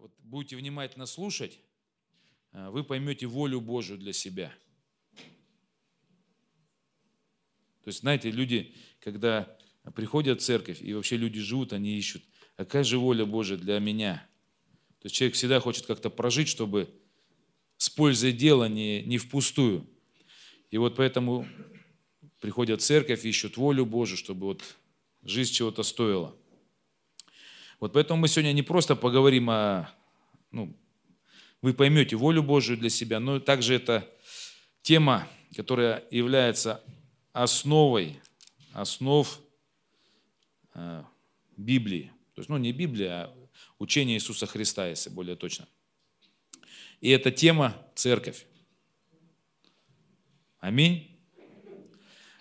вот будете внимательно слушать, э, вы поймете волю Божию для себя. То есть, знаете, люди, когда приходят в церковь, и вообще люди живут, они ищут, «А какая же воля Божия для меня? То есть человек всегда хочет как-то прожить, чтобы с пользой дела не, не впустую. И вот поэтому приходят в церковь, ищут волю Божию, чтобы вот жизнь чего-то стоила. Вот поэтому мы сегодня не просто поговорим о, ну, вы поймете волю Божию для себя, но также это тема, которая является основой, основ э, Библии. То есть, ну, не Библия, а учение Иисуса Христа, если более точно. И эта тема – церковь. Аминь.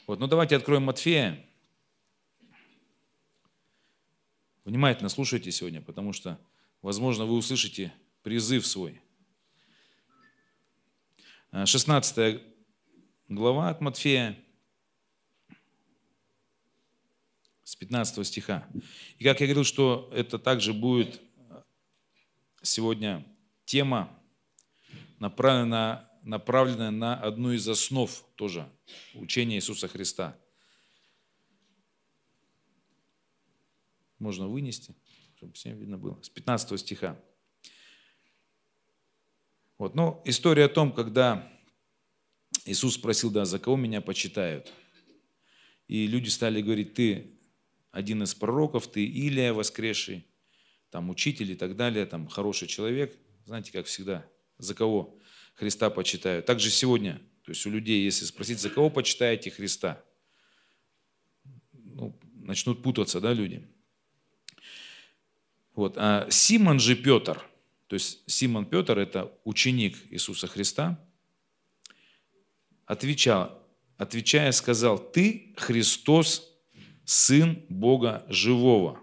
Вот, ну давайте откроем Матфея. Внимательно слушайте сегодня, потому что, возможно, вы услышите призыв свой. 16 глава от Матфея, с 15 стиха. И как я говорил, что это также будет сегодня тема, направленная, направленная на одну из основ тоже учения Иисуса Христа – можно вынести, чтобы всем видно было, с 15 стиха. Вот, ну, история о том, когда Иисус спросил, да, за кого меня почитают? И люди стали говорить, ты один из пророков, ты Илия воскресший, там учитель и так далее, там хороший человек. Знаете, как всегда, за кого Христа почитают. Также сегодня, то есть у людей, если спросить, за кого почитаете Христа, ну, начнут путаться, да, люди. Вот. А Симон же Петр, то есть Симон Петр – это ученик Иисуса Христа, отвечал, отвечая, сказал, «Ты Христос, Сын Бога Живого».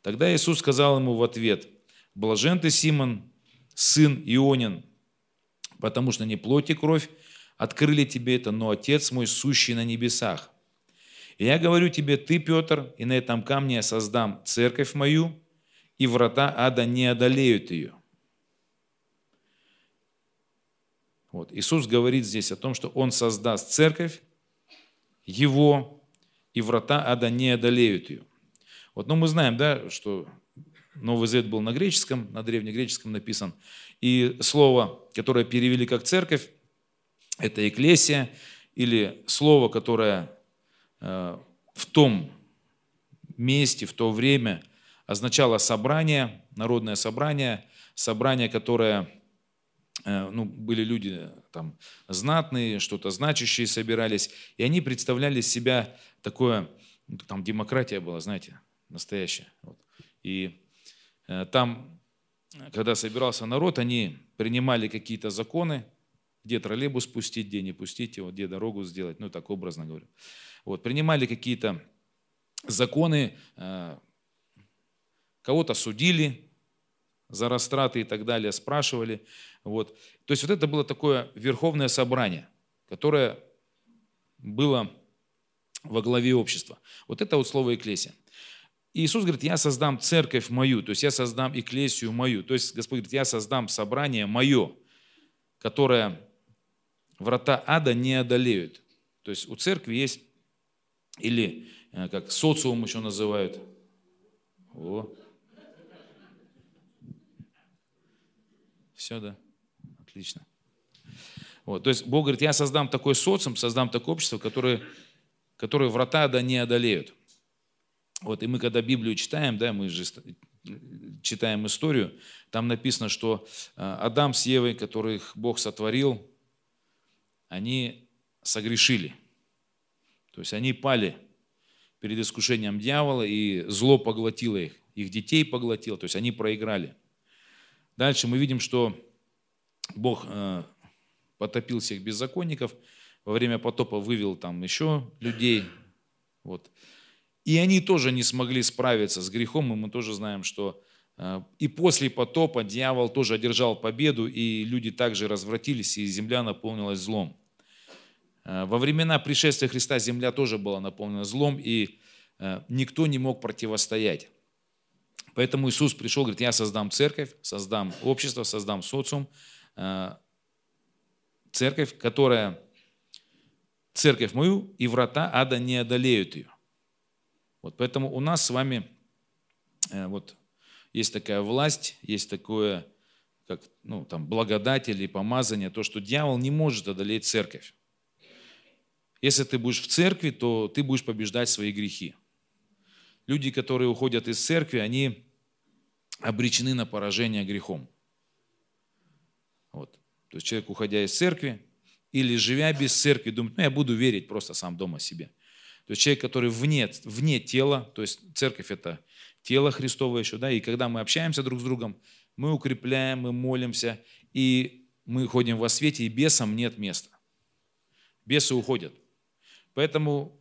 Тогда Иисус сказал ему в ответ, «Блажен ты, Симон, сын Ионин, потому что не плоть и кровь открыли тебе это, но Отец мой, сущий на небесах. И я говорю тебе, ты, Петр, и на этом камне я создам церковь мою, и врата ада не одолеют ее. Вот. Иисус говорит здесь о том, что Он создаст церковь, Его, и врата ада не одолеют ее. Вот, но мы знаем, да, что Новый Завет был на греческом, на древнегреческом написан. И слово, которое перевели как церковь, это эклесия, или слово, которое в том месте, в то время означало собрание, народное собрание, собрание, которое, э, ну, были люди там знатные, что-то значащие собирались, и они представляли себя такое, ну, там демократия была, знаете, настоящая. Вот. И э, там, когда собирался народ, они принимали какие-то законы, где троллейбус пустить, где не пустить его, где дорогу сделать, ну так образно говорю. Вот, принимали какие-то законы, э, кого-то судили за растраты и так далее, спрашивали. Вот. То есть вот это было такое верховное собрание, которое было во главе общества. Вот это вот слово «экклесия». И Иисус говорит, я создам церковь мою, то есть я создам экклесию мою. То есть Господь говорит, я создам собрание мое, которое врата ада не одолеют. То есть у церкви есть или э, как социум еще называют. О. Все, да? Отлично. Вот, то есть Бог говорит, я создам такой социум, создам такое общество, которое, которое врата да не одолеют. Вот, и мы когда Библию читаем, да, мы же читаем историю, там написано, что э, Адам с Евой, которых Бог сотворил, они согрешили – то есть они пали перед искушением дьявола, и зло поглотило их, их детей поглотило, то есть они проиграли. Дальше мы видим, что Бог э, потопил всех беззаконников, во время потопа вывел там еще людей. Вот. И они тоже не смогли справиться с грехом, и мы тоже знаем, что э, и после потопа дьявол тоже одержал победу, и люди также развратились, и земля наполнилась злом. Э, во времена пришествия Христа земля тоже была наполнена злом, и э, никто не мог противостоять. Поэтому Иисус пришел, говорит, я создам церковь, создам общество, создам социум, э, церковь, которая, церковь мою, и врата ада не одолеют ее. Вот поэтому у нас с вами вот есть такая власть, есть такое, как, ну, там, благодать или помазание, то, что дьявол не может одолеть церковь. Если ты будешь в церкви, то ты будешь побеждать свои грехи. Люди, которые уходят из церкви, они обречены на поражение грехом. Вот. То есть человек, уходя из церкви, или живя без церкви, думает, ну я буду верить просто сам дома себе. То есть человек, который вне, вне тела, то есть церковь это тело Христово еще, да, и когда мы общаемся друг с другом, мы укрепляем, мы молимся, и мы ходим во свете, и бесам нет места. Бесы уходят. Поэтому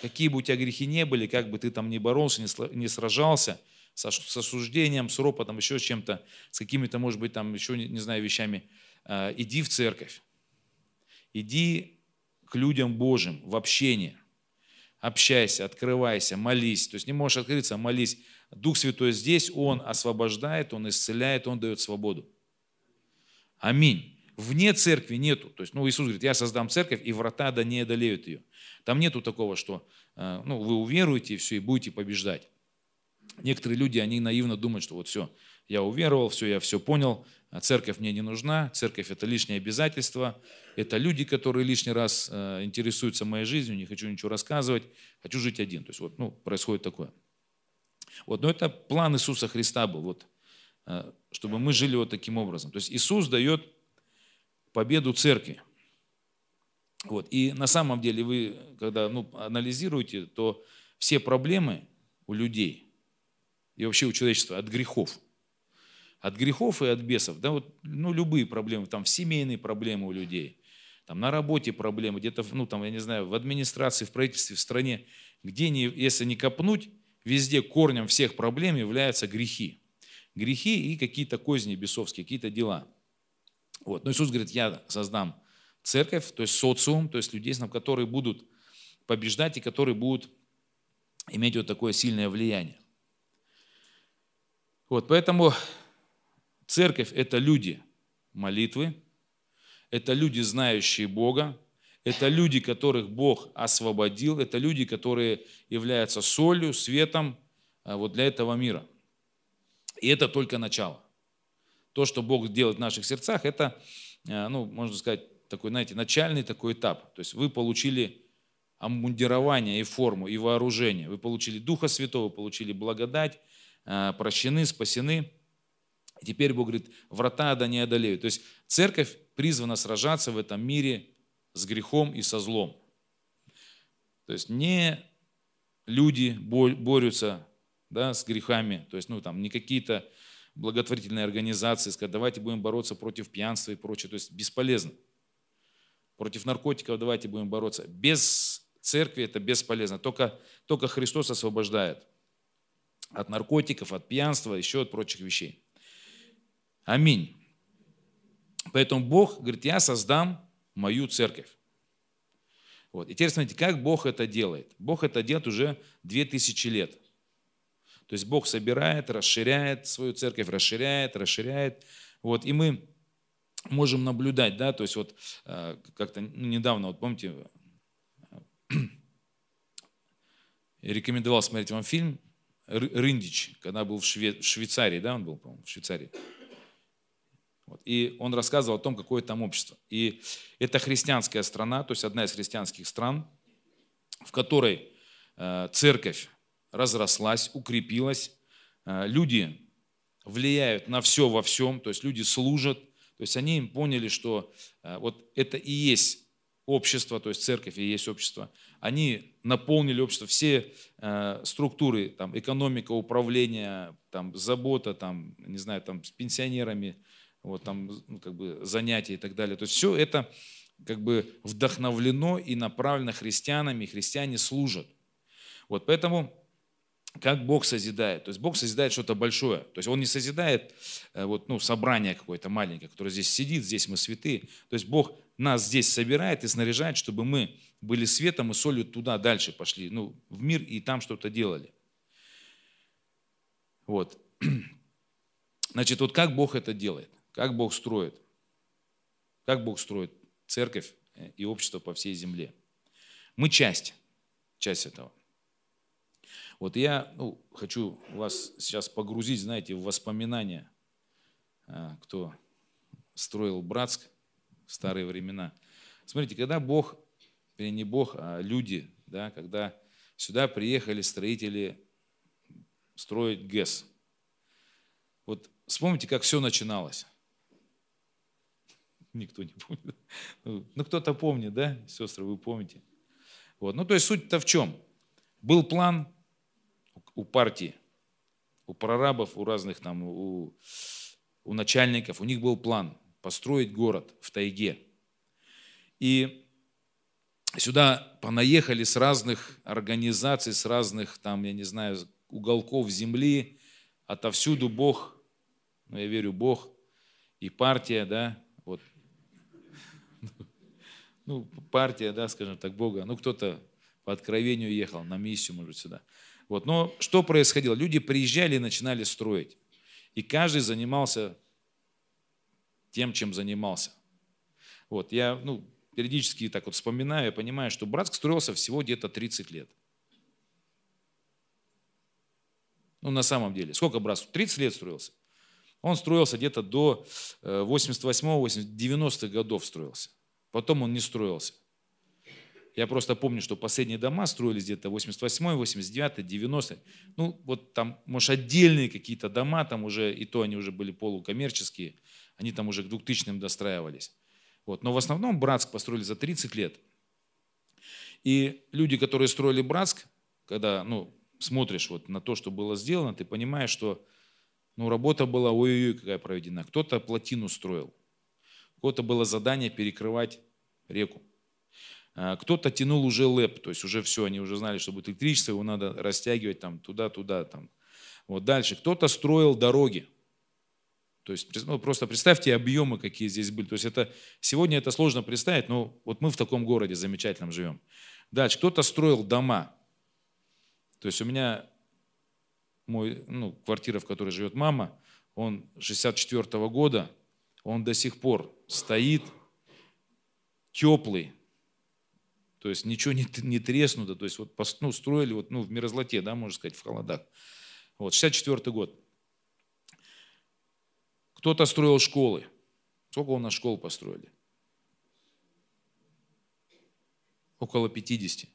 какие бы у тебя грехи не были, как бы ты там ни боролся, не сражался с осуждением, с ропотом, еще с чем-то, с какими-то, может быть, там еще, не знаю, вещами, а, иди в церковь. Иди к людям Божьим в общение общайся, открывайся, молись. То есть не можешь открыться, молись. Дух Святой здесь, Он освобождает, Он исцеляет, Он дает свободу. Аминь. Вне церкви нету. То есть, ну, Иисус говорит, я создам церковь, и врата да не одолеют ее. Там нету такого, что э, ну, вы уверуете и все, и будете побеждать. Некоторые люди, они наивно думают, что вот все, я уверовал, все, я все понял, а церковь мне не нужна, церковь это лишнее обязательство, это люди, которые лишний раз э, интересуются моей жизнью, не хочу ничего рассказывать, хочу жить один. То есть вот, ну, происходит такое. Вот, но это план Иисуса Христа был, вот, э, чтобы мы жили вот таким образом. То есть Иисус дает победу церкви. Вот. И на самом деле вы, когда ну, анализируете, то все проблемы у людей и вообще у человечества от грехов – от грехов и от бесов, да, вот, ну, любые проблемы, там, семейные проблемы у людей, там, на работе проблемы, где-то, ну, там, я не знаю, в администрации, в правительстве, в стране, где, не, если не копнуть, везде корнем всех проблем являются грехи. Грехи и какие-то козни бесовские, какие-то дела. Вот. Но Иисус говорит, я создам церковь, то есть социум, то есть людей, которые будут побеждать и которые будут иметь вот такое сильное влияние. Вот, поэтому Церковь – это люди молитвы, это люди, знающие Бога, это люди, которых Бог освободил, это люди, которые являются солью, светом а, вот для этого мира. И это только начало. То, что Бог делает в наших сердцах, это, а, ну, можно сказать, такой, знаете, начальный такой этап. То есть вы получили обмундирование и форму, и вооружение. Вы получили Духа Святого, получили благодать, а, прощены, спасены. И теперь Бог говорит, врата ада не одолеют. То есть церковь призвана сражаться в этом мире с грехом и со злом. То есть не люди борются да, с грехами, то есть ну, там, не какие-то благотворительные организации, сказать, давайте будем бороться против пьянства и прочее, то есть бесполезно. Против наркотиков давайте будем бороться. Без церкви это бесполезно. Только, только Христос освобождает от наркотиков, от пьянства, еще от прочих вещей. Аминь. Поэтому Бог говорит, я создам мою церковь. Вот. И теперь смотрите, как Бог это делает. Бог это делает уже 2000 лет. То есть Бог собирает, расширяет свою церковь, расширяет, расширяет. Вот. И мы можем наблюдать, да, то есть вот э, как-то ну, недавно, вот помните, я рекомендовал смотреть вам фильм Рындич, когда был в, Шве... в Швейцарии, да, он был, по-моему, в Швейцарии. Вот. И он рассказывал о том, какое там общество. И это христианская страна, то есть одна из христианских стран, в которой э, церковь разрослась, укрепилась, э, люди влияют на все во всем, то есть люди служат, то есть они поняли, что э, вот это и есть общество, то есть церковь и есть общество. Они наполнили общество, все э, структуры, там, экономика, управление, там, забота, там, не знаю, там, с пенсионерами, вот там ну, как бы занятия и так далее. То есть все это как бы вдохновлено и направлено христианами, и христиане служат. Вот поэтому как Бог созидает. То есть Бог созидает что-то большое. То есть Он не созидает э, вот, ну, собрание какое-то маленькое, которое здесь сидит, здесь мы святые. То есть Бог нас здесь собирает и снаряжает, чтобы мы были светом и солью туда дальше пошли, ну, в мир и там что-то делали. Вот. значит, вот как Бог это делает, как Бог строит, как Бог строит церковь и общество по всей земле. Мы часть, часть этого. Вот я ну, хочу вас сейчас погрузить, знаете, в воспоминания, а, кто строил Братск в старые времена. Смотрите, когда Бог, или не Бог, а люди, да, когда сюда приехали строители строить ГЭС. Вот вспомните, как все начиналось. Никто не помнит. Ну, ну кто-то помнит, да, сестры, вы помните. Вот. Ну, то есть суть-то в чем? Был план у партии, у прорабов, у разных там, у, у начальников, у них был план построить город в тайге. И сюда понаехали с разных организаций, с разных там, я не знаю, уголков земли, отовсюду Бог, ну я верю, Бог и партия, да, вот, ну, партия, да, скажем так, Бога, ну, кто-то по откровению ехал на миссию, может сюда. Вот, но что происходило? Люди приезжали и начинали строить. И каждый занимался тем, чем занимался. Вот, я, ну, периодически так вот вспоминаю, я понимаю, что Братск строился всего где-то 30 лет. Ну, на самом деле. Сколько Братск? 30 лет строился. Он строился где-то до 88-90-х э, годов строился. Потом он не строился. Я просто помню, что последние дома строились где-то 88 89 90 Ну, вот там, может, отдельные какие-то дома, там уже, и то они уже были полукоммерческие, они там уже к 2000-м достраивались. Вот. Но в основном Братск построили за 30 лет. И люди, которые строили Братск, когда ну, смотришь вот на то, что было сделано, ты понимаешь, что ну, работа была ой-ой-ой какая проведена. Кто-то плотину строил, у кого-то было задание перекрывать реку. А, кто-то тянул уже лэп, то есть уже все, они уже знали, что будет электричество, его надо растягивать там туда-туда. Там. Вот дальше. Кто-то строил дороги. То есть ну, просто представьте объемы, какие здесь были. То есть это, сегодня это сложно представить, но вот мы в таком городе замечательном живем. Дальше. Кто-то строил дома. То есть у меня мой, ну, квартира, в которой живет мама, он 64 -го года, он до сих пор стоит, теплый, то есть ничего не, не треснуто, то есть вот ну, строили вот, ну, в мерзлоте, да, можно сказать, в холодах. Вот, 64 год. Кто-то строил школы. Сколько у нас школ построили? Около 50.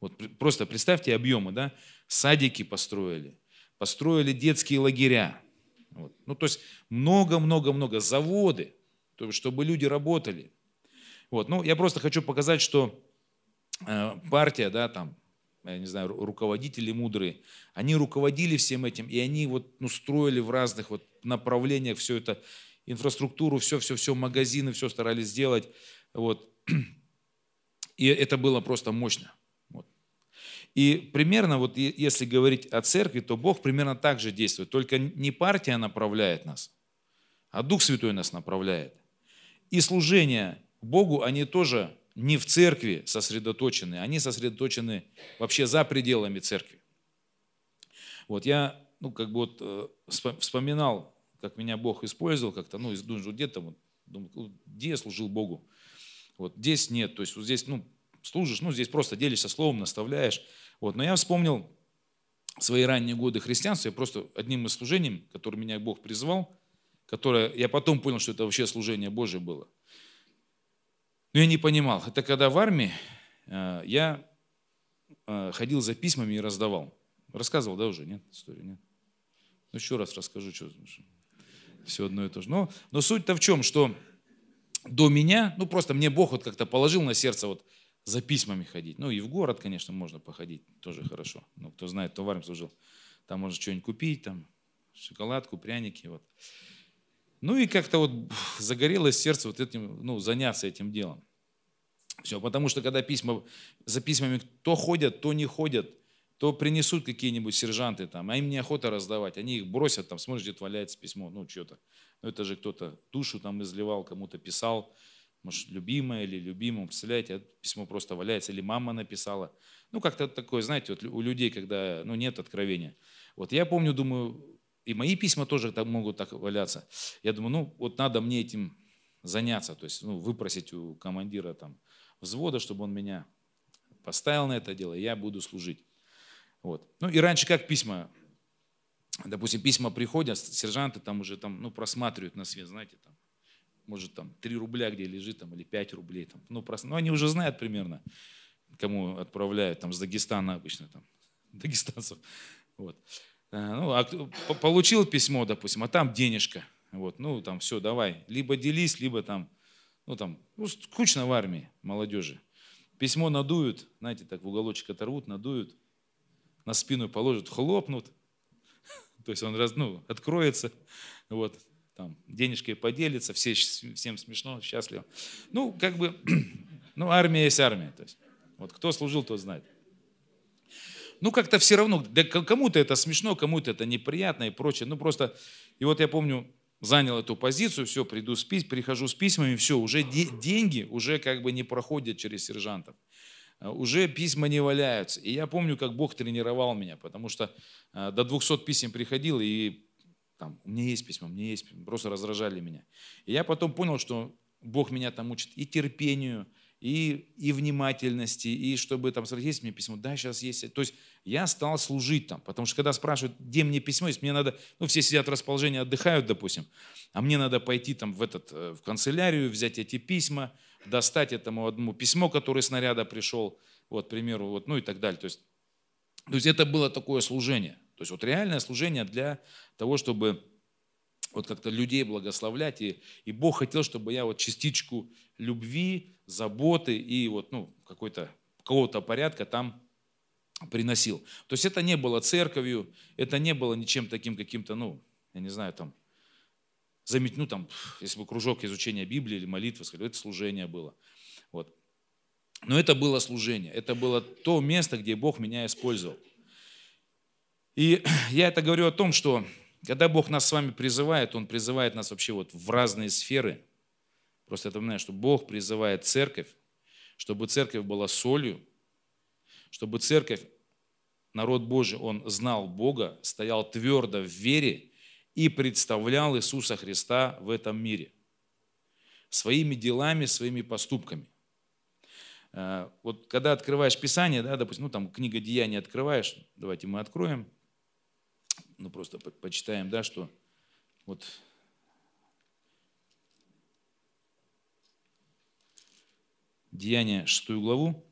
Вот просто представьте объемы, да? Садики построили, построили детские лагеря. Вот. Ну, то есть много-много-много заводы, чтобы люди работали. Вот. Ну, я просто хочу показать, что э, партия, да, там, я не знаю, руководители мудрые, они руководили всем этим, и они вот, ну, строили в разных вот направлениях все это, инфраструктуру, все-все-все, магазины, все старались сделать. Вот. И это было просто мощно. Вот. И примерно, вот если говорить о церкви, то Бог примерно так же действует. Только не партия направляет нас, а Дух Святой нас направляет. И служение Богу, они тоже не в церкви сосредоточены, они сосредоточены вообще за пределами церкви. Вот я, ну, как бы вот э, вспоминал, как меня Бог использовал как-то, ну, думаю, где-то, вот, думаю, где я служил Богу? Вот здесь нет, то есть вот здесь, ну, служишь, ну, здесь просто делишься словом, наставляешь. Вот, но я вспомнил свои ранние годы христианства, я просто одним из служений, которое меня Бог призвал, которое, я потом понял, что это вообще служение Божье было – но я не понимал. Это когда в армии э, я э, ходил за письмами и раздавал. Рассказывал, да, уже, нет, историю, нет? Ну, еще раз расскажу, что все одно и то же. Но, но суть-то в чем, что до меня, ну, просто мне Бог вот как-то положил на сердце вот за письмами ходить. Ну, и в город, конечно, можно походить, тоже хорошо. Ну, кто знает, кто в армии служил, там можно что-нибудь купить, там, шоколадку, пряники, вот. Ну и как-то вот загорелось сердце вот этим, ну, заняться этим делом. Все, потому что когда письма, за письмами то ходят, то не ходят, то принесут какие-нибудь сержанты там, а им неохота раздавать, они их бросят, там, смотришь, где валяется письмо, ну, что-то. Ну, это же кто-то душу там изливал, кому-то писал, может, любимая или любимому, представляете, а письмо просто валяется, или мама написала. Ну, как-то такое, знаете, вот у людей, когда, ну, нет откровения. Вот я помню, думаю, и мои письма тоже так могут так валяться. Я думаю, ну вот надо мне этим заняться, то есть ну, выпросить у командира там взвода, чтобы он меня поставил на это дело, и я буду служить. Вот. Ну и раньше как письма, допустим, письма приходят, сержанты там уже там, ну, просматривают на свет, знаете, там, может там 3 рубля где лежит, там, или 5 рублей. Там, ну, просто, ну, они уже знают примерно, кому отправляют, там, с Дагестана обычно, там, дагестанцев. Вот. Э, ну, а получил письмо, допустим, а там денежка. Вот, ну, там все, давай. Либо делись, либо там, ну, там, ну, скучно в армии молодежи. Письмо надуют, знаете, так в уголочек оторвут, надуют, на спину положат, хлопнут. То есть он раз, ну, откроется, вот, там, денежкой поделится, все, всем смешно, счастливо. Ну, как бы, ну, армия есть армия. То есть, вот кто служил, тот знает. Ну, как-то все равно, да, кому-то это смешно, кому-то это неприятно и прочее. Ну, просто, и вот я помню, занял эту позицию, все, приду с пись, прихожу с письмами, все, уже де, деньги уже как бы не проходят через сержантов. А, уже письма не валяются. И я помню, как Бог тренировал меня, потому что а, до 200 писем приходил, и там, у меня есть письма, у меня есть письма, просто раздражали меня. И я потом понял, что Бог меня там учит и терпению, и, и внимательности, и чтобы там сказать, есть мне письмо, да, сейчас есть. То есть я стал служить там, потому что когда спрашивают, где мне письмо, если мне надо, ну, все сидят в расположении, отдыхают, допустим, а мне надо пойти там в, этот, э, в канцелярию, взять эти письма, достать этому одному письмо, которое снаряда пришел, вот, к примеру, вот, ну и так далее. То есть, то есть это было такое служение. То есть вот реальное служение для того, чтобы вот как-то людей благословлять. И, и Бог хотел, чтобы я вот частичку любви, заботы и вот, ну, какой-то, какого-то порядка там приносил. То есть это не было церковью, это не было ничем таким каким-то, ну, я не знаю, там, заметь, ну, там, если бы кружок изучения Библии или молитвы, это служение было. Вот. Но это было служение, это было то место, где Бог меня использовал. И я это говорю о том, что когда Бог нас с вами призывает, Он призывает нас вообще вот в разные сферы. Просто это напоминаю, что Бог призывает церковь, чтобы церковь была солью, чтобы церковь, народ Божий, он знал Бога, стоял твердо в вере и представлял Иисуса Христа в этом мире. Своими делами, своими поступками. Э, вот когда открываешь Писание, да, допустим, ну там книга Деяний открываешь, давайте мы откроем – ну просто по почитаем, да, что вот Деяние 6 главу,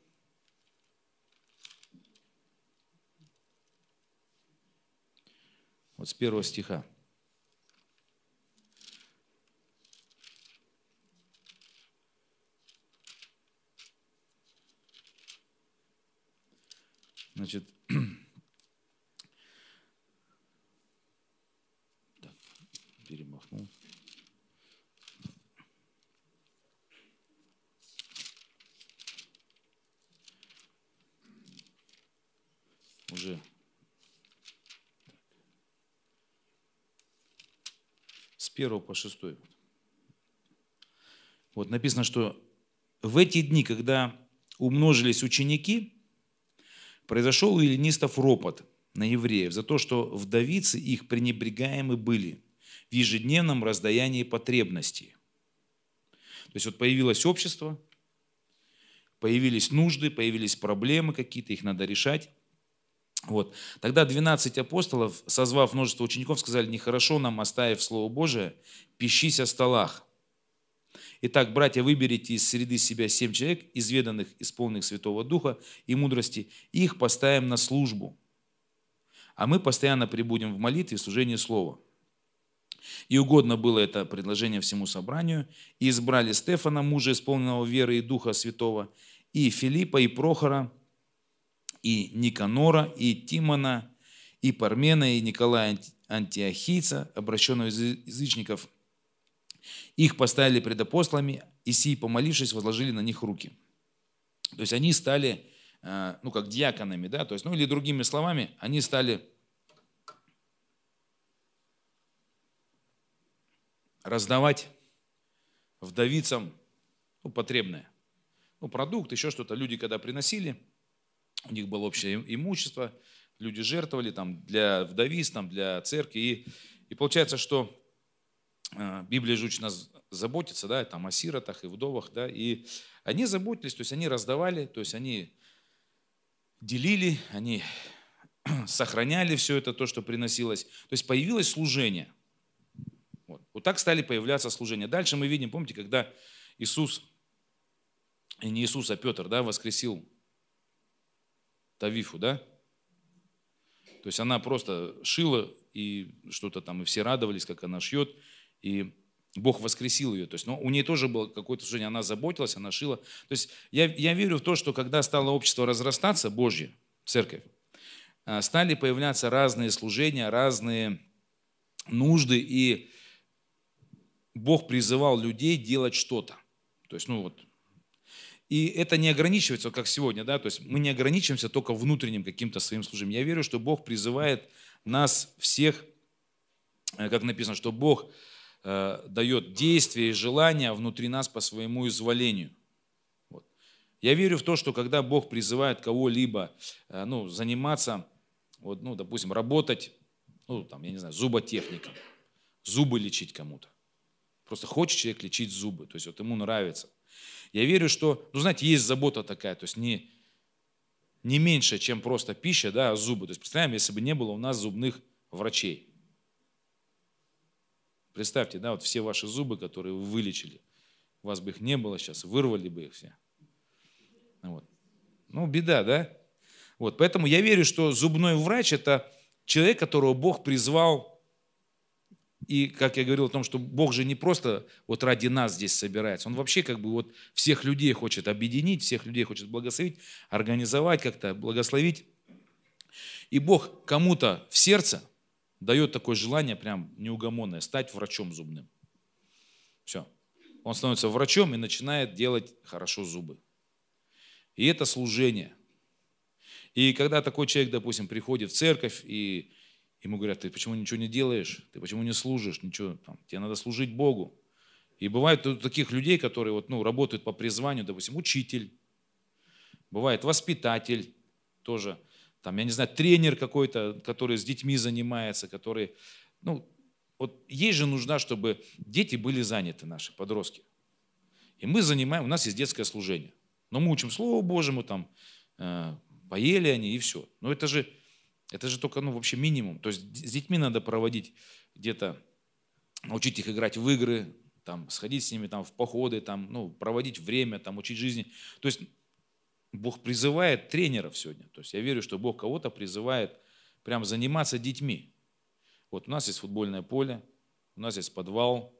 вот с первого стиха. Значит, Уже с первого по шестой. Вот написано, что в эти дни, когда умножились ученики, произошел у эллинистов ропот на евреев за то, что вдовицы их пренебрегаемы были – в ежедневном раздаянии потребностей. То есть вот появилось общество, появились нужды, появились проблемы какие-то, их надо решать. Вот. Тогда 12 апостолов, созвав множество учеников, сказали, нехорошо нам, оставив Слово Божие, пищись о столах. Итак, братья, выберите из среды себя семь человек, изведанных, исполненных Святого Духа и мудрости, и их поставим на службу. А мы постоянно прибудем в молитве и служении Слова. И угодно было это предложение всему собранию. И избрали Стефана, мужа, исполненного веры и Духа Святого, и Филиппа, и Прохора, и Никанора, и Тимона, и Пармена, и Николая Антиохийца, обращенного из язычников. Их поставили пред апостолами, и сии, помолившись, возложили на них руки. То есть они стали, э, ну, как диаконами, да, то есть, ну, или другими словами, они стали раздавать вдовицам ну, потребное. Ну, продукт, еще что-то. Люди, когда приносили, у них было общее имущество, люди жертвовали там для вдовиц, там, для церкви. И, и получается, что э, Библия же нас заботиться, да, там, о сиротах и вдовах, да, и они заботились, то есть они раздавали, то есть они делили, они сохраняли все это, то, что приносилось. То есть появилось служение. Вот. вот так стали появляться служения. Дальше мы видим, помните, когда Иисус, не Иисус, а Петр, да, воскресил Тавифу, да? То есть она просто шила, и что-то там, и все радовались, как она шьет, и Бог воскресил ее. То есть, но у нее тоже было какое-то служение, она заботилась, она шила. То есть я, я верю в то, что когда стало общество разрастаться, Божье, церковь, а, стали появляться разные служения, разные нужды, и Бог призывал людей делать что-то. То есть, ну вот, и это не ограничивается, как сегодня, да, то есть мы не ограничиваемся только внутренним каким-то своим служением. Я верю, что Бог призывает нас всех, э, как написано, что Бог э, дает действия и желания внутри нас по своему изволению. Вот. Я верю в то, что когда Бог призывает кого-либо э, ну, заниматься, вот, ну, допустим, работать, ну, там, я не знаю, зуботехником, зубы лечить кому-то. Просто хочет человек лечить зубы, то есть вот ему нравится – я верю, что, ну знаете, есть забота такая, то есть не, не меньше, чем просто пища, да, а зубы. То есть представим, если бы не было у нас зубных врачей. Представьте, да, вот все ваши зубы, которые вы вылечили, у вас бы их не было сейчас, вырвали бы их все. Вот. Ну, беда, да? Вот, поэтому я верю, что зубной врач – это человек, которого Бог призвал и, как я говорил о том, что Бог же не просто вот ради нас здесь собирается, Он вообще как бы вот всех людей хочет объединить, всех людей хочет благословить, организовать как-то, благословить. И Бог кому-то в сердце дает такое желание прям неугомонное, стать врачом зубным. Все. Он становится врачом и начинает делать хорошо зубы. И это служение. И когда такой человек, допустим, приходит в церковь и Ему говорят, ты почему ничего не делаешь, ты почему не служишь, ничего, там, тебе надо служить Богу. И бывает у таких людей, которые вот, ну, работают по призванию, допустим, учитель, бывает воспитатель тоже, там, я не знаю, тренер какой-то, который с детьми занимается, который, ну, вот есть же нужда, чтобы дети были заняты, наши подростки. И мы занимаем, у нас есть детское служение. Но мы учим Слову Божьему, там, э, поели они и все. Но это же это же только, ну, вообще минимум. То есть с детьми надо проводить где-то, научить их играть в игры, там, сходить с ними там, в походы, там, ну, проводить время, там, учить жизни. То есть Бог призывает тренеров сегодня. То есть я верю, что Бог кого-то призывает прям заниматься детьми. Вот у нас есть футбольное поле, у нас есть подвал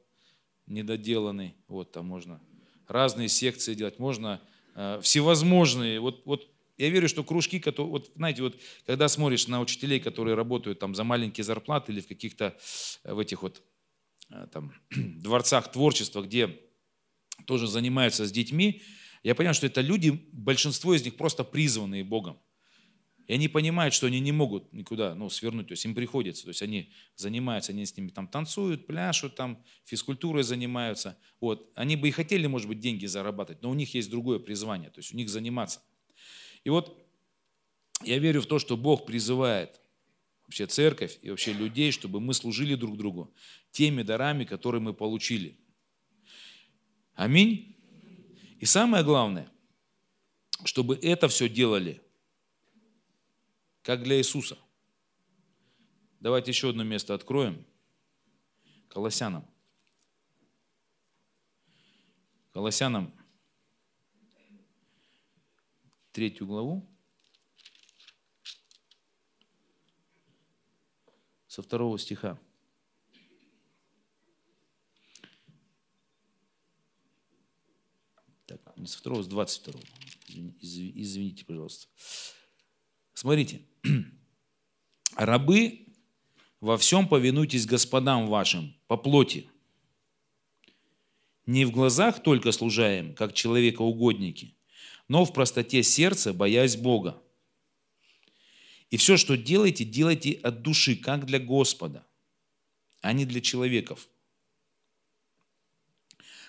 недоделанный, вот там можно разные секции делать, можно э, всевозможные. Вот, вот я верю, что кружки, которые, вот знаете, вот когда смотришь на учителей, которые работают там за маленькие зарплаты или в каких-то э, в этих вот э, там дворцах творчества, где тоже занимаются с детьми, я понимаю, что это люди, большинство из них просто призванные Богом. И они понимают, что они не могут никуда ну, свернуть, то есть им приходится. То есть они занимаются, они с ними там танцуют, пляшут, там физкультурой занимаются. Вот. Они бы и хотели, может быть, деньги зарабатывать, но у них есть другое призвание, то есть у них заниматься – и вот я верю в то, что Бог призывает вообще церковь и вообще людей, чтобы мы служили друг другу теми дарами, которые мы получили. Аминь. И самое главное, чтобы это все делали, как для Иисуса. Давайте еще одно место откроем. Колоссянам. Колоссянам третью главу, со второго стиха. Так, не со второго, с двадцать второго. Извините, пожалуйста. Смотрите. Рабы, во всем повинуйтесь господам вашим по плоти. Не в глазах только служаем, как человекоугодники, но в простоте сердца, боясь Бога. И все, что делаете, делайте от души, как для Господа, а не для человеков.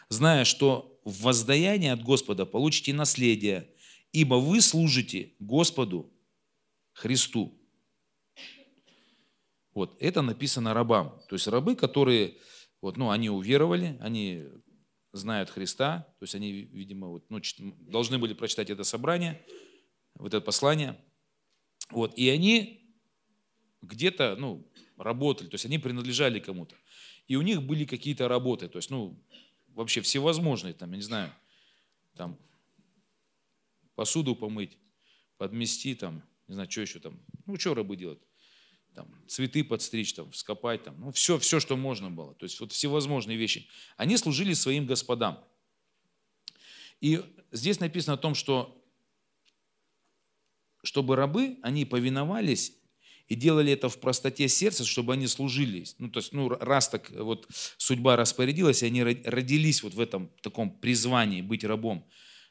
Зная, что в воздаянии от Господа получите наследие, ибо вы служите Господу Христу. Вот, это написано рабам. То есть рабы, которые, вот, ну, они уверовали, они знают Христа, то есть они, видимо, вот, ну, должны были прочитать это собрание, вот это послание. Вот, и они где-то, ну, работали, то есть они принадлежали кому-то. И у них были какие-то работы, то есть, ну, вообще всевозможные, там, я не знаю, там, посуду помыть, подмести, там, не знаю, что еще там, ну, что рабы делают, там, цветы подстричь, там, скопать, там, ну, все, все, что можно было, то есть вот всевозможные вещи. Они служили своим господам. И здесь написано о том, что чтобы рабы, они повиновались и делали это в простоте сердца, чтобы они служили. Ну, то есть, ну, раз так вот судьба распорядилась, и они родились вот в этом таком призвании быть рабом,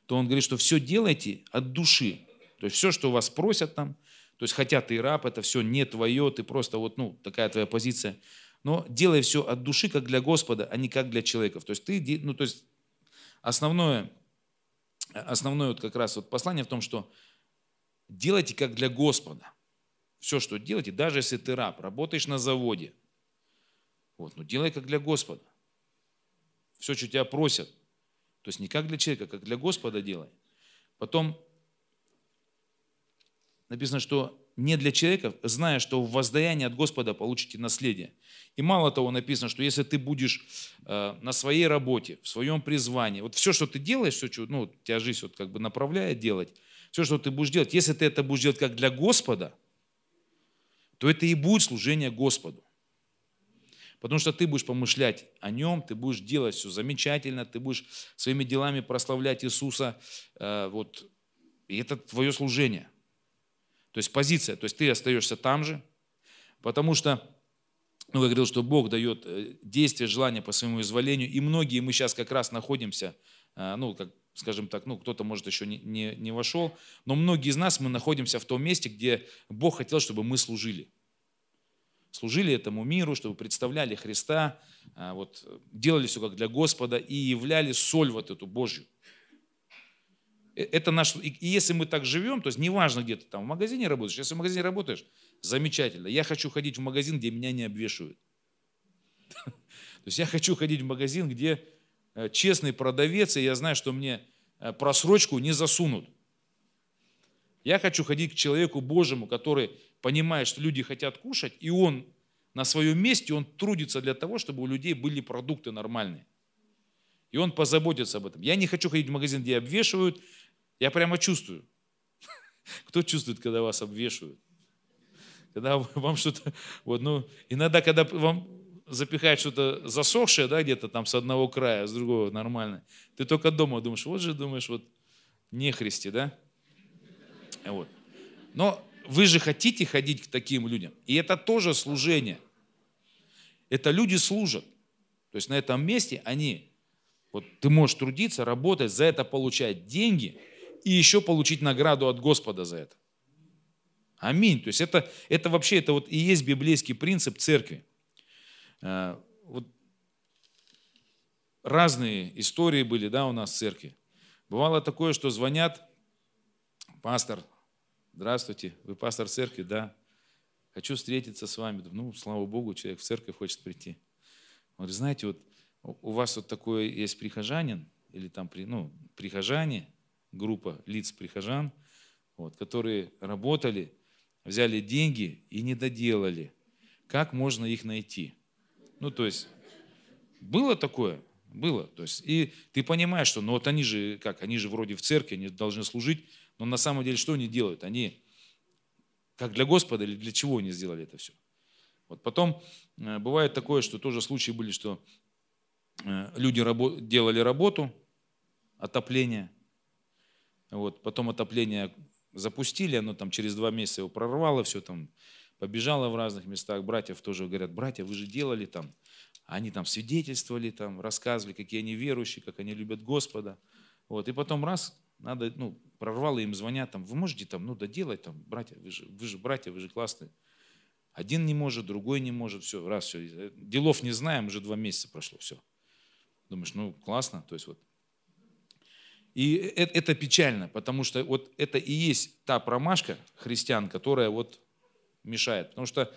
то он говорит, что все делайте от души. То есть все, что вас просят там, то есть хотя ты раб, это все не твое, ты просто вот, ну, такая твоя позиция. Но делай все от души, как для Господа, а не как для человеков. То есть ты, ну, то есть основное, основное вот как раз вот послание в том, что делайте как для Господа. Все, что делаете, даже если ты раб, работаешь на заводе, вот, ну делай как для Господа. Все, что тебя просят, то есть не как для человека, как для Господа делай. Потом написано, что не для человека, зная, что в воздаянии от Господа получите наследие. И мало того написано, что если ты будешь э, на своей работе, в своем призвании, вот все, что ты делаешь, все, что ну, тебя жизнь вот как бы направляет делать, все, что ты будешь делать, если ты это будешь делать как для Господа, то это и будет служение Господу. Потому что ты будешь помышлять о нем, ты будешь делать все замечательно, ты будешь своими делами прославлять Иисуса. Э, вот, и это твое служение. То есть позиция, то есть ты остаешься там же, потому что, ну, я говорил, что Бог дает э, действие, желание по своему изволению, и многие мы сейчас как раз находимся, э, ну, как, скажем так, ну, кто-то, может, еще не, не, не вошел, но многие из нас, мы находимся в том месте, где Бог хотел, чтобы мы служили. Служили этому миру, чтобы представляли Христа, а, вот, делали все как для Господа и являли соль вот эту Божью. Э, это наш, и если мы так живем, то есть неважно, где ты там в магазине работаешь, если в магазине работаешь, замечательно. Я хочу ходить в магазин, где меня не обвешивают. То есть я хочу ходить в магазин, где Э, честный продавец, и я знаю, что мне э, просрочку не засунут. Я хочу ходить к человеку Божьему, который понимает, что люди хотят кушать, и он на своем месте, он трудится для того, чтобы у людей были продукты нормальные. И он позаботится об этом. Я не хочу ходить в магазин, где обвешивают. Я прямо чувствую. Кто чувствует, когда вас обвешивают? Когда вам что-то... Вот, ну, иногда, когда вам запихать что-то засохшее, да, где-то там с одного края, с другого нормально. Ты только дома думаешь, вот же думаешь, вот не христи, да? Вот. Но вы же хотите ходить к таким людям. И это тоже служение. Это люди служат. То есть на этом месте они, вот ты можешь трудиться, работать, за это получать деньги и еще получить награду от Господа за это. Аминь. То есть это, это вообще, это вот и есть библейский принцип церкви. Э, вот разные истории были да, у нас в церкви. Бывало такое, что звонят, пастор, здравствуйте, вы пастор церкви, да, хочу встретиться с вами. Ну, слава Богу, человек в церковь хочет прийти. Он говорит, знаете, вот у вас вот такой есть прихожанин, или там, ну, прихожане, группа лиц прихожан, вот, которые работали, взяли деньги и не доделали. Как можно их найти? Ну, то есть, было такое? Было. То есть, и ты понимаешь, что ну вот они же, как, они же вроде в церкви, они должны служить, но на самом деле что они делают? Они как для Господа или для чего они сделали это все? Вот потом э, бывает такое, что тоже случаи были, что э, люди делали работу, отопление, вот, потом отопление запустили, оно там через два месяца его прорвало, все там побежала в разных местах, братьев тоже говорят, братья, вы же делали там, они там свидетельствовали, там, рассказывали, какие они верующие, как они любят Господа. Вот. И потом раз, надо, ну, прорвало им, звонят, там, вы можете там, ну, доделать, там, братья, вы же, вы же братья, вы же классные. Один не может, другой не может, все, раз, все. Делов не знаем, уже два месяца прошло, все. Думаешь, ну, классно, то есть вот. И это, это печально, потому что вот это и есть та промашка христиан, которая вот мешает. Потому что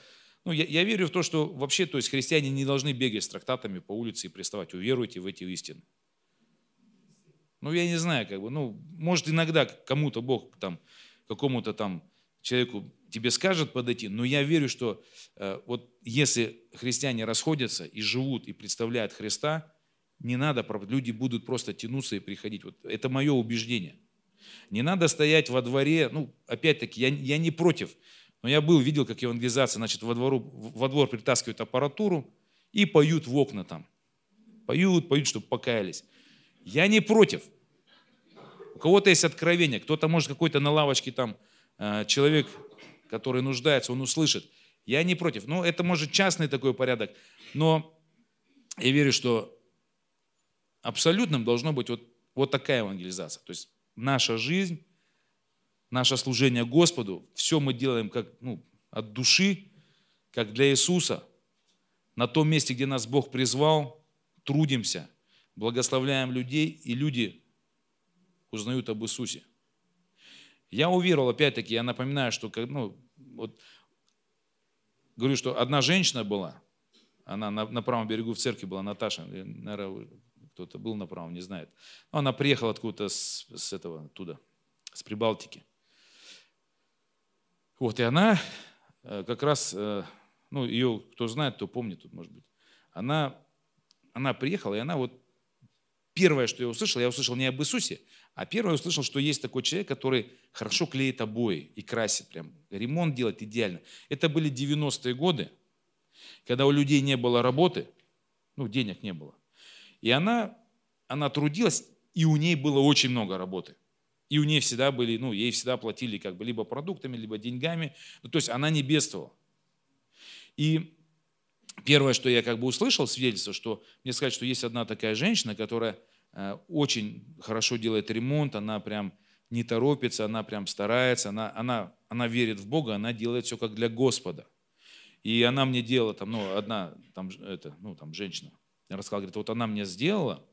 Ну, я, я верю в то, что вообще, то есть христиане не должны бегать с трактатами по улице и приставать. Уверуйте в эти истины. Ну, я не знаю, как бы, ну, может, иногда кому-то Бог там, какому-то там человеку тебе скажет подойти, но я верю, что э, вот если христиане расходятся и живут, и представляют Христа, не надо, люди будут просто тянуться и приходить. Вот это мое убеждение. Не надо стоять во дворе, ну, опять-таки, я, я не против, но я был, видел, как евангелизация, значит, во, двору, во двор притаскивают аппаратуру и поют в окна там. Поют, поют, чтобы покаялись. Я не против. У кого-то есть откровение, кто-то может какой-то на лавочке там э, человек, который нуждается, он услышит. Я не против. Ну, это может частный такой порядок, но я верю, что абсолютным должно быть вот, вот такая евангелизация. То есть наша жизнь, наше служение Господу, все мы делаем как ну, от души, как для Иисуса. На том месте, где нас Бог призвал, трудимся – благословляем людей, и люди узнают об Иисусе. Я уверовал, опять-таки, я напоминаю, что, ну, вот, говорю, что одна женщина была, она на, на правом берегу в церкви была, Наташа, наверное, кто-то был на правом, не знает. Она приехала откуда-то с, с этого, оттуда, с Прибалтики. Вот, и она э, как раз, э, ну, ее, кто знает, то помнит тут, может быть, она, она приехала, и она вот первое, что я услышал, я услышал не об Иисусе, а первое я услышал, что есть такой человек, который хорошо клеит обои и красит, прям ремонт делает идеально. Это были 90-е годы, когда у людей не было работы, ну, денег не было. И она, она трудилась, и у ней было очень много работы. И у нее всегда были, ну, ей всегда платили как бы либо продуктами, либо деньгами. Ну, то есть она не бедствовала. И первое, что я как бы услышал, свидетельство, что мне сказать, что есть одна такая женщина, которая э, очень хорошо делает ремонт, она прям не торопится, она прям старается, она, она, она верит в Бога, она делает все как для Господа. И она мне делала, там, ну, одна там, это, ну, там, женщина, рассказала, говорит, вот она мне сделала,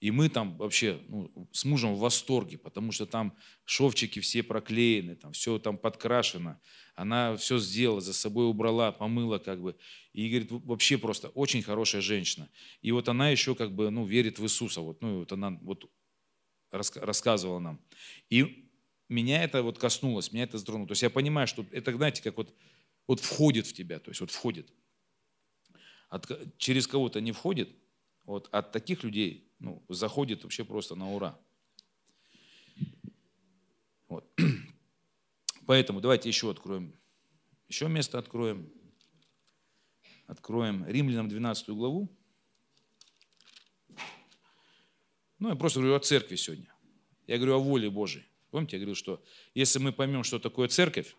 и мы там вообще ну, с мужем в восторге, потому что там шовчики все проклеены, там все там подкрашено. Она все сделала, за собой убрала, помыла как бы. И говорит, вообще просто очень хорошая женщина. И вот она еще как бы ну, верит в Иисуса. Вот, ну, вот она вот рассказывала нам. И меня это вот коснулось, меня это затронуло. То есть я понимаю, что это, знаете, как вот, вот входит в тебя, то есть вот входит. От, через кого-то не входит, вот от таких людей ну, заходит вообще просто на ура. Вот. Поэтому давайте еще откроем, еще место откроем. Откроем Римлянам 12 главу. Ну, я просто говорю о церкви сегодня. Я говорю о воле Божьей. Помните, я говорил, что если мы поймем, что такое церковь,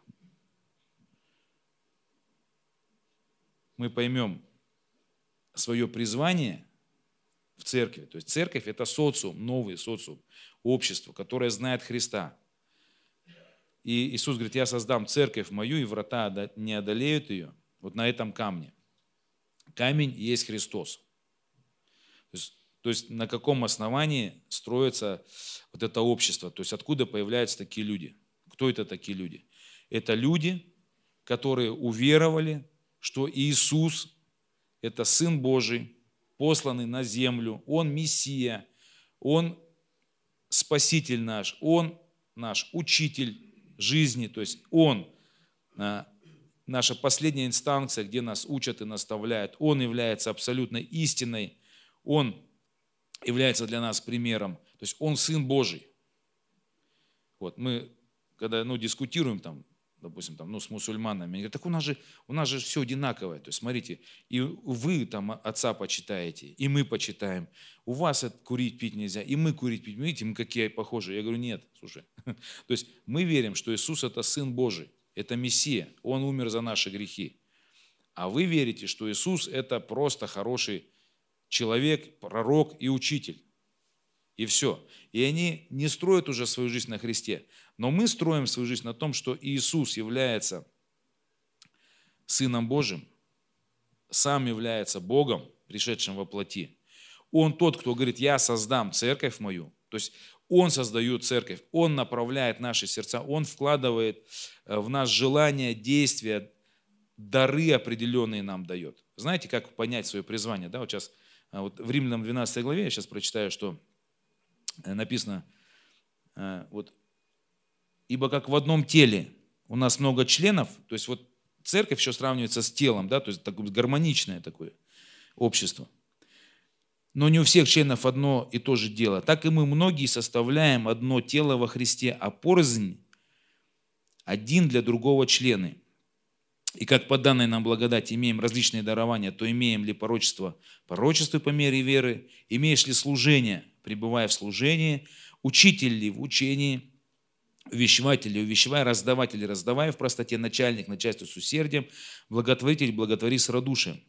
мы поймем свое призвание – в церкви. То есть церковь – это социум, новый социум, общество, которое знает Христа. И Иисус говорит, я создам церковь мою, и врата не одолеют ее. Вот на этом камне. Камень есть Христос. То есть, то есть на каком основании строится вот это общество? То есть откуда появляются такие люди? Кто это такие люди? Это люди, которые уверовали, что Иисус – это Сын Божий, посланный на землю, Он Мессия, Он Спаситель наш, Он наш Учитель жизни, то есть Он а, наша последняя инстанция, где нас учат и наставляют. Он является абсолютной истиной, Он является для нас примером. То есть Он Сын Божий. Вот мы, когда ну, дискутируем там допустим, там, ну, с мусульманами. Они говорят, так у нас же, у нас же все одинаковое. То есть, смотрите, и вы там отца почитаете, и мы почитаем. У вас это курить, пить нельзя, и мы курить, пить. Видите, мы какие похожи. Я говорю, нет, слушай. То есть, мы верим, что Иисус – это Сын Божий, это Мессия, Он умер за наши грехи. А вы верите, что Иисус – это просто хороший человек, пророк и учитель. И все. И они не строят уже свою жизнь на Христе. Но мы строим свою жизнь на том, что Иисус является Сыном Божьим, сам является Богом, пришедшим во плоти. Он тот, кто говорит, я создам церковь мою. То есть Он создает церковь, Он направляет наши сердца, Он вкладывает э, в нас желание, действия, дары определенные нам дает. Знаете, как понять свое призвание? Да, вот сейчас а, вот в Римлянам 12 главе я сейчас прочитаю, что э, написано, э, вот, ибо как в одном теле у нас много членов, то есть вот церковь еще сравнивается с телом, да, то есть такое гармоничное такое общество. Но не у всех членов одно и то же дело. Так и мы многие составляем одно тело во Христе, а порознь один для другого члены. И как по данной нам благодати имеем различные дарования, то имеем ли порочество, порочество по мере веры, имеешь ли служение, пребывая в служении, учитель ли в учении, увещеватель ли увещевая, раздаватель ли раздавая в простоте, начальник, начальство с усердием, благотворитель, благотвори с радушием.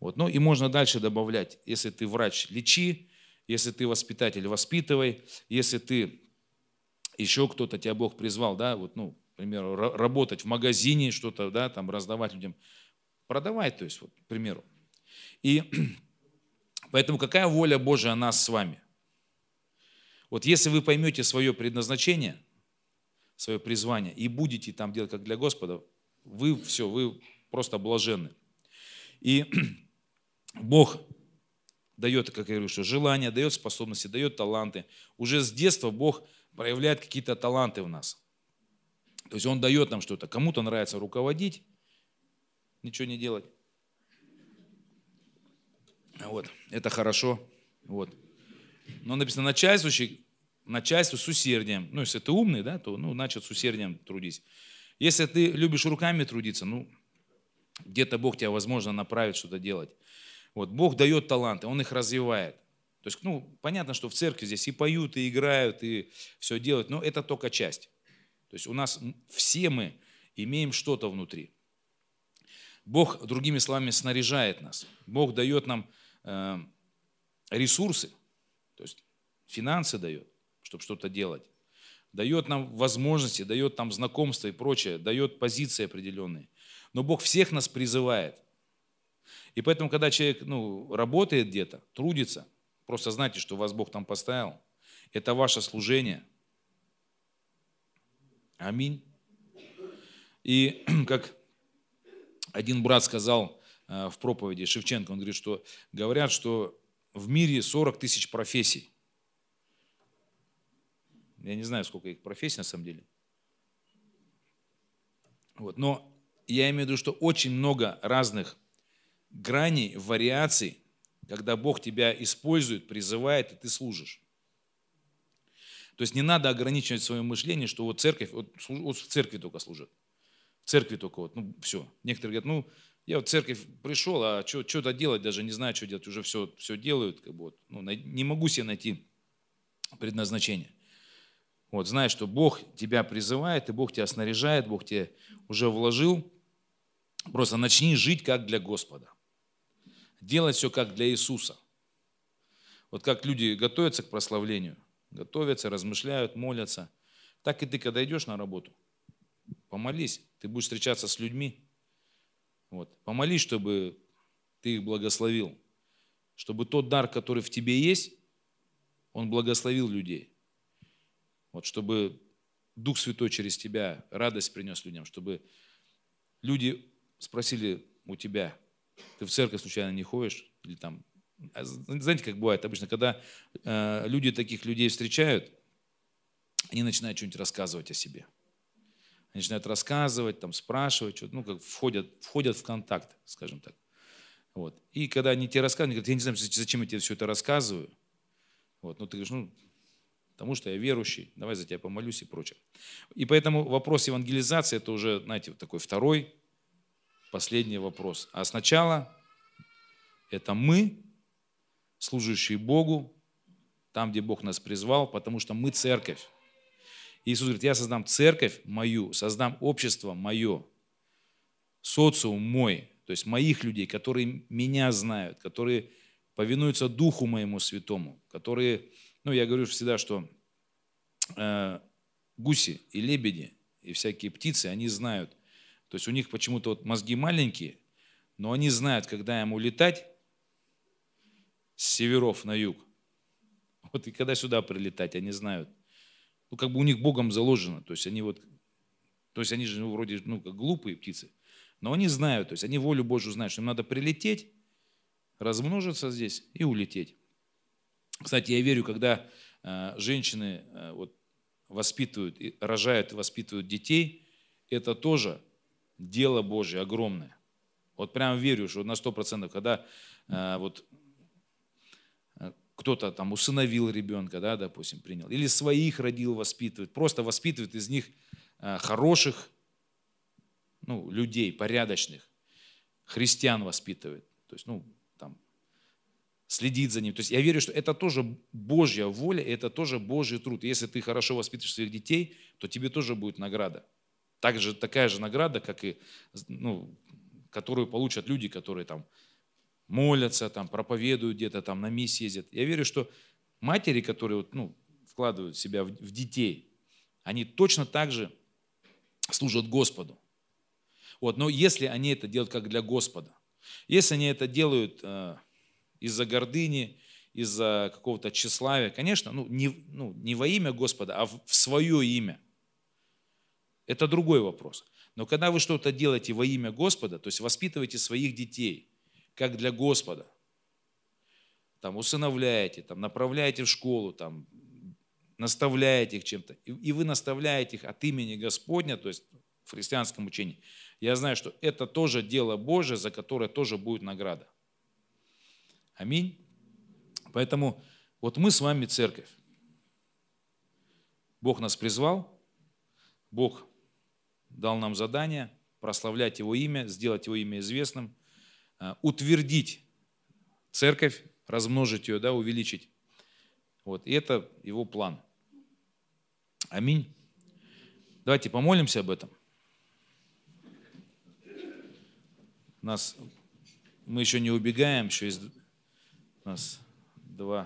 Вот. Ну и можно дальше добавлять, если ты врач, лечи, если ты воспитатель, воспитывай, если ты еще кто-то, тебя Бог призвал, да, вот, ну, к примеру, работать в магазине, что-то, да, там раздавать людям, продавать, то есть, вот, к примеру. И поэтому какая воля Божия о нас с вами? Вот если вы поймете свое предназначение, свое призвание и будете там делать как для Господа, вы все, вы просто блаженны. И Бог дает, как я говорю, что желание, дает способности, дает таланты. Уже с детства Бог проявляет какие-то таланты в нас. То есть Он дает нам что-то. Кому-то нравится руководить, ничего не делать. Вот, это хорошо. Вот. Но написано начальствующий, начальству с усердием. Ну, если ты умный, да, то, ну, значит, с усердием трудись. Если ты любишь руками трудиться, ну, где-то Бог тебя, возможно, направит что-то делать. Вот, Бог дает таланты, Он их развивает. То есть, ну, понятно, что в церкви здесь и поют, и играют, и все делают, но это только часть. То есть у нас все мы имеем что-то внутри. Бог, другими словами, снаряжает нас. Бог дает нам э, ресурсы, то есть финансы дает, чтобы что-то делать. Дает нам возможности, дает нам знакомства и прочее, дает позиции определенные. Но Бог всех нас призывает. И поэтому, когда человек ну, работает где-то, трудится, просто знайте, что вас Бог там поставил. Это ваше служение – Аминь. И как один брат сказал э, в проповеди Шевченко, он говорит, что говорят, что в мире 40 тысяч профессий. Я не знаю, сколько их профессий на самом деле. Вот. Но я имею в виду, что очень много разных граней, вариаций, когда Бог тебя использует, призывает, и ты служишь. То есть не надо ограничивать свое мышление, что вот церковь, вот, вот в церкви только служат. В церкви только вот, ну все. Некоторые говорят, ну я в церковь пришел, а что-то делать, даже не знаю, что делать, уже все, все делают, как бы вот, ну, не могу себе найти предназначение. Вот, знай, что Бог тебя призывает, и Бог тебя снаряжает, Бог тебе уже вложил. Просто начни жить как для Господа. Делать все как для Иисуса. Вот как люди готовятся к прославлению – готовятся, размышляют, молятся. Так и ты, когда идешь на работу, помолись, ты будешь встречаться с людьми. Вот. Помолись, чтобы ты их благословил, чтобы тот дар, который в тебе есть, он благословил людей. Вот, чтобы Дух Святой через тебя радость принес людям, чтобы люди спросили у тебя, ты в церковь случайно не ходишь, или там а знаете, как бывает обычно, когда э, люди таких людей встречают, они начинают что-нибудь рассказывать о себе. Начинают рассказывать, там, спрашивать, что ну, как входят, входят в контакт, скажем так. Вот. И когда они тебе рассказывают, они говорят, я не знаю, зачем я тебе все это рассказываю. Вот. Но ну, ты говоришь, ну, потому что я верующий, давай за тебя помолюсь и прочее. И поэтому вопрос евангелизации, это уже, знаете, такой второй, последний вопрос. А сначала это мы служащие Богу, там, где Бог нас призвал, потому что мы церковь. Иисус говорит, я создам церковь мою, создам общество мое, социум мой, то есть моих людей, которые меня знают, которые повинуются Духу моему святому, которые, ну, я говорю всегда, что э, гуси и лебеди и всякие птицы, они знают, то есть у них почему-то вот мозги маленькие, но они знают, когда ему летать, с северов на юг. Вот и когда сюда прилетать, они знают. Ну, как бы у них Богом заложено. То есть они вот, то есть они же ну, вроде, ну, как глупые птицы. Но они знают, то есть они волю Божью знают, что им надо прилететь, размножиться здесь и улететь. Кстати, я верю, когда э, женщины э, вот, воспитывают, рожают и воспитывают детей, это тоже дело Божье огромное. Вот прям верю, что на сто процентов, когда э, вот кто-то там усыновил ребенка, да, допустим, принял, или своих родил, воспитывает, просто воспитывает из них э, хороших ну, людей, порядочных, христиан воспитывает. То есть, ну, там, следит за ним. То есть я верю, что это тоже Божья воля, это тоже Божий труд. Если ты хорошо воспитываешь своих детей, то тебе тоже будет награда. Также, такая же награда, как и, ну, которую получат люди, которые там молятся, там, проповедуют где-то, там, на миссии ездят. Я верю, что матери, которые вот, ну, вкладывают себя в, в детей, они точно так же служат Господу. Вот, но если они это делают как для Господа, если они это делают э, из-за гордыни, из-за какого-то тщеславия, конечно, ну не, ну, не во имя Господа, а в, в свое имя, это другой вопрос. Но когда вы что-то делаете во имя Господа, то есть воспитываете своих детей, как для Господа, там усыновляете, там направляете в школу, там наставляете их чем-то, и, вы наставляете их от имени Господня, то есть в христианском учении, я знаю, что это тоже дело Божие, за которое тоже будет награда. Аминь. Поэтому вот мы с вами церковь. Бог нас призвал, Бог дал нам задание прославлять Его имя, сделать Его имя известным, утвердить церковь, размножить ее, да, увеличить. Вот, и это Его план. Аминь. Давайте помолимся об этом. нас, мы еще не убегаем, еще есть у нас два.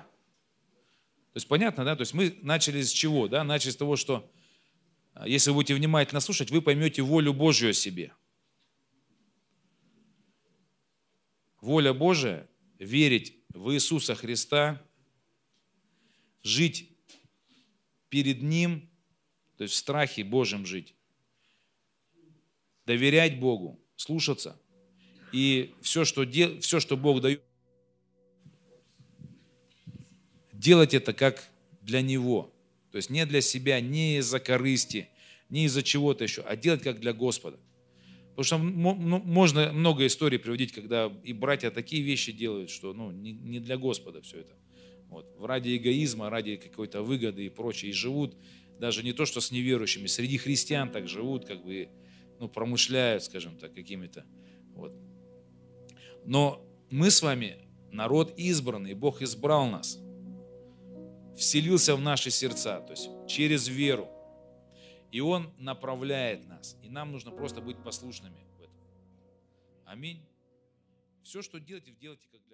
То есть понятно, да? То есть мы начали с чего? Да? Начали с того, что а, если вы будете внимательно слушать, вы поймете волю Божью о себе. Воля Божия – верить в Иисуса Христа, жить перед Ним, то есть в страхе Божьем жить, доверять Богу, слушаться – и все, что, дел, все, что Бог дает, делать это как для Него. То есть не для себя, не из-за корысти, не из-за чего-то еще, а делать как для Господа. Потому что можно много историй приводить, когда и братья такие вещи делают, что ну, не для Господа все это. Вот. Ради эгоизма, ради какой-то выгоды и прочее. И живут даже не то, что с неверующими, среди христиан так живут, как бы ну, промышляют, скажем так, какими-то. Вот. Но мы с вами народ избранный, Бог избрал нас, вселился в наши сердца, то есть через веру. И Он направляет нас. И нам нужно просто быть послушными в этом. Аминь. Все, что делаете, делайте как.